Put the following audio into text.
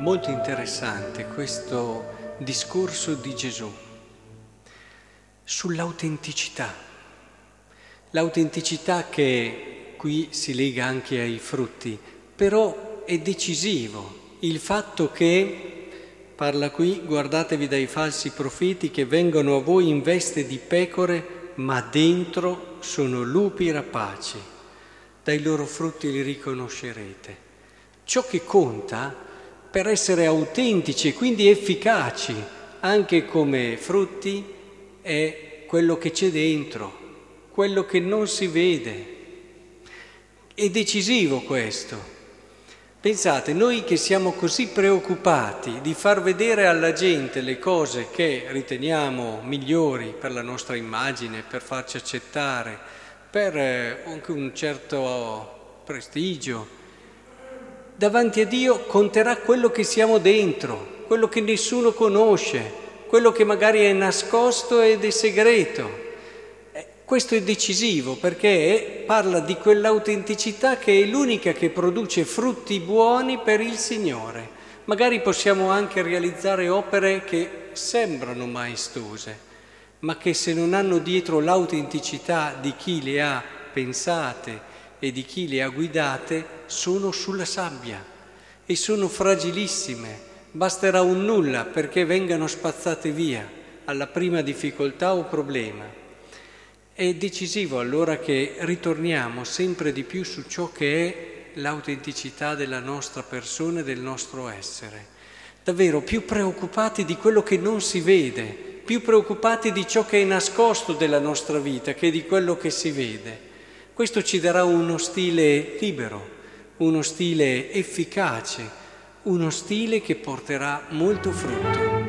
molto interessante questo discorso di Gesù sull'autenticità. L'autenticità che qui si lega anche ai frutti, però è decisivo il fatto che, parla qui, guardatevi dai falsi profeti che vengono a voi in veste di pecore, ma dentro sono lupi rapaci. Dai loro frutti li riconoscerete. Ciò che conta per essere autentici e quindi efficaci anche come frutti è quello che c'è dentro, quello che non si vede. È decisivo questo. Pensate, noi che siamo così preoccupati di far vedere alla gente le cose che riteniamo migliori per la nostra immagine, per farci accettare, per eh, anche un certo prestigio, davanti a Dio conterà quello che siamo dentro, quello che nessuno conosce, quello che magari è nascosto ed è segreto. Eh, questo è decisivo perché parla di quell'autenticità che è l'unica che produce frutti buoni per il Signore. Magari possiamo anche realizzare opere che sembrano maestose, ma che se non hanno dietro l'autenticità di chi le ha pensate, e di chi le ha guidate sono sulla sabbia e sono fragilissime. Basterà un nulla perché vengano spazzate via alla prima difficoltà o problema. È decisivo allora che ritorniamo sempre di più su ciò che è l'autenticità della nostra persona e del nostro essere. Davvero più preoccupati di quello che non si vede, più preoccupati di ciò che è nascosto della nostra vita che di quello che si vede. Questo ci darà uno stile libero, uno stile efficace, uno stile che porterà molto frutto.